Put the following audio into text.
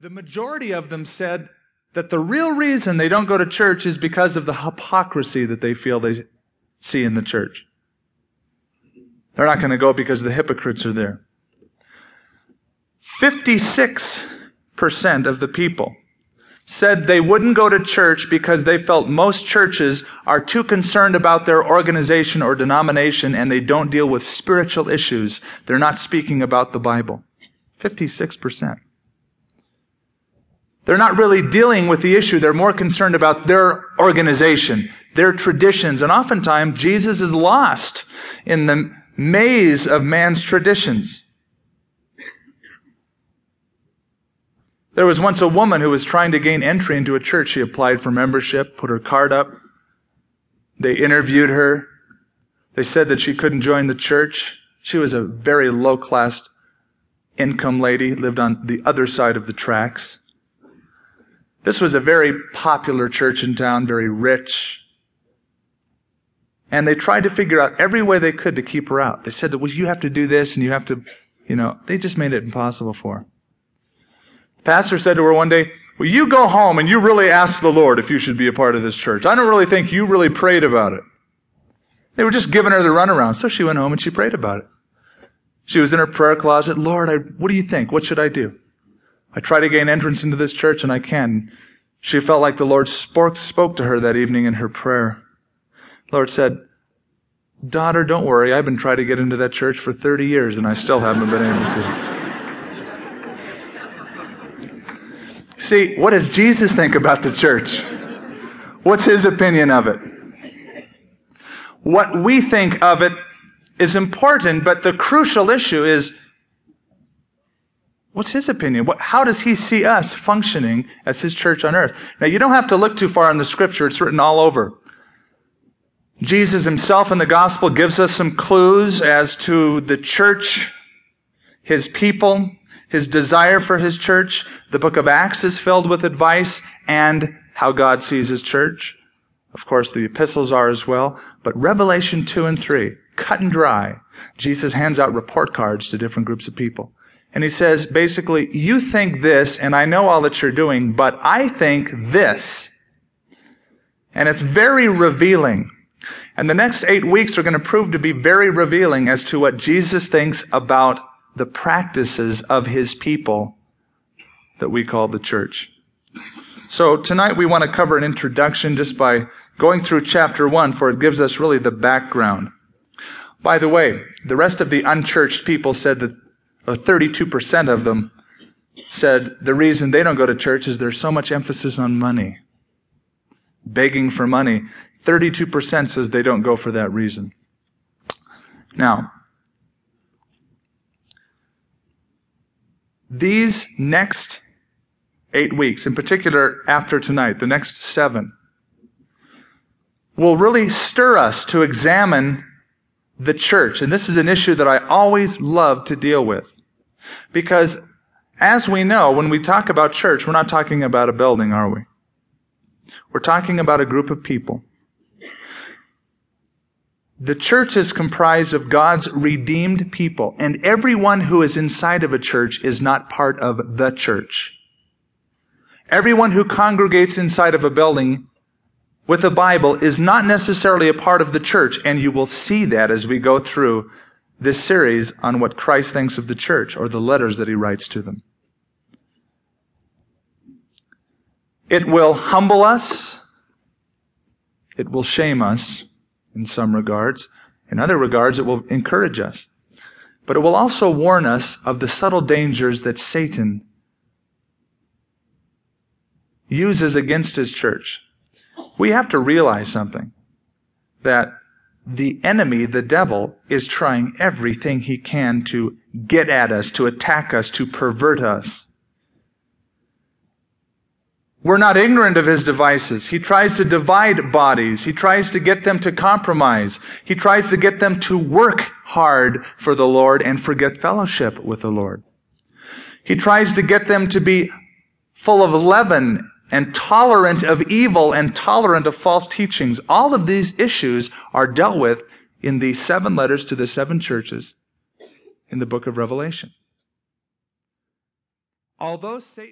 The majority of them said that the real reason they don't go to church is because of the hypocrisy that they feel they see in the church. They're not going to go because the hypocrites are there. 56% of the people said they wouldn't go to church because they felt most churches are too concerned about their organization or denomination and they don't deal with spiritual issues. They're not speaking about the Bible. 56%. They're not really dealing with the issue. They're more concerned about their organization, their traditions. And oftentimes, Jesus is lost in the maze of man's traditions. There was once a woman who was trying to gain entry into a church. She applied for membership, put her card up. They interviewed her. They said that she couldn't join the church. She was a very low class income lady, lived on the other side of the tracks. This was a very popular church in town, very rich. And they tried to figure out every way they could to keep her out. They said, well, you have to do this and you have to, you know, they just made it impossible for her. The pastor said to her one day, well, you go home and you really ask the Lord if you should be a part of this church. I don't really think you really prayed about it. They were just giving her the runaround. So she went home and she prayed about it. She was in her prayer closet. Lord, I, what do you think? What should I do? I try to gain entrance into this church and I can. She felt like the Lord spoke, spoke to her that evening in her prayer. The Lord said, Daughter, don't worry. I've been trying to get into that church for 30 years and I still haven't been able to. See, what does Jesus think about the church? What's his opinion of it? What we think of it is important, but the crucial issue is What's his opinion? What, how does he see us functioning as his church on earth? Now, you don't have to look too far in the scripture. It's written all over. Jesus himself in the gospel gives us some clues as to the church, his people, his desire for his church. The book of Acts is filled with advice and how God sees his church. Of course, the epistles are as well. But Revelation 2 and 3, cut and dry. Jesus hands out report cards to different groups of people. And he says, basically, you think this, and I know all that you're doing, but I think this. And it's very revealing. And the next eight weeks are going to prove to be very revealing as to what Jesus thinks about the practices of his people that we call the church. So tonight we want to cover an introduction just by going through chapter one, for it gives us really the background. By the way, the rest of the unchurched people said that 32% of them said the reason they don't go to church is there's so much emphasis on money. Begging for money. 32% says they don't go for that reason. Now, these next eight weeks, in particular after tonight, the next seven, will really stir us to examine the church. And this is an issue that I always love to deal with. Because as we know, when we talk about church, we're not talking about a building, are we? We're talking about a group of people. The church is comprised of God's redeemed people, and everyone who is inside of a church is not part of the church. Everyone who congregates inside of a building with a Bible is not necessarily a part of the church, and you will see that as we go through this series on what Christ thinks of the church or the letters that he writes to them. It will humble us. It will shame us in some regards. In other regards, it will encourage us. But it will also warn us of the subtle dangers that Satan uses against his church. We have to realize something that the enemy, the devil, is trying everything he can to get at us, to attack us, to pervert us. We're not ignorant of his devices. He tries to divide bodies. He tries to get them to compromise. He tries to get them to work hard for the Lord and forget fellowship with the Lord. He tries to get them to be full of leaven and tolerant of evil and tolerant of false teachings. All of these issues are dealt with in the seven letters to the seven churches in the book of Revelation. Although Satan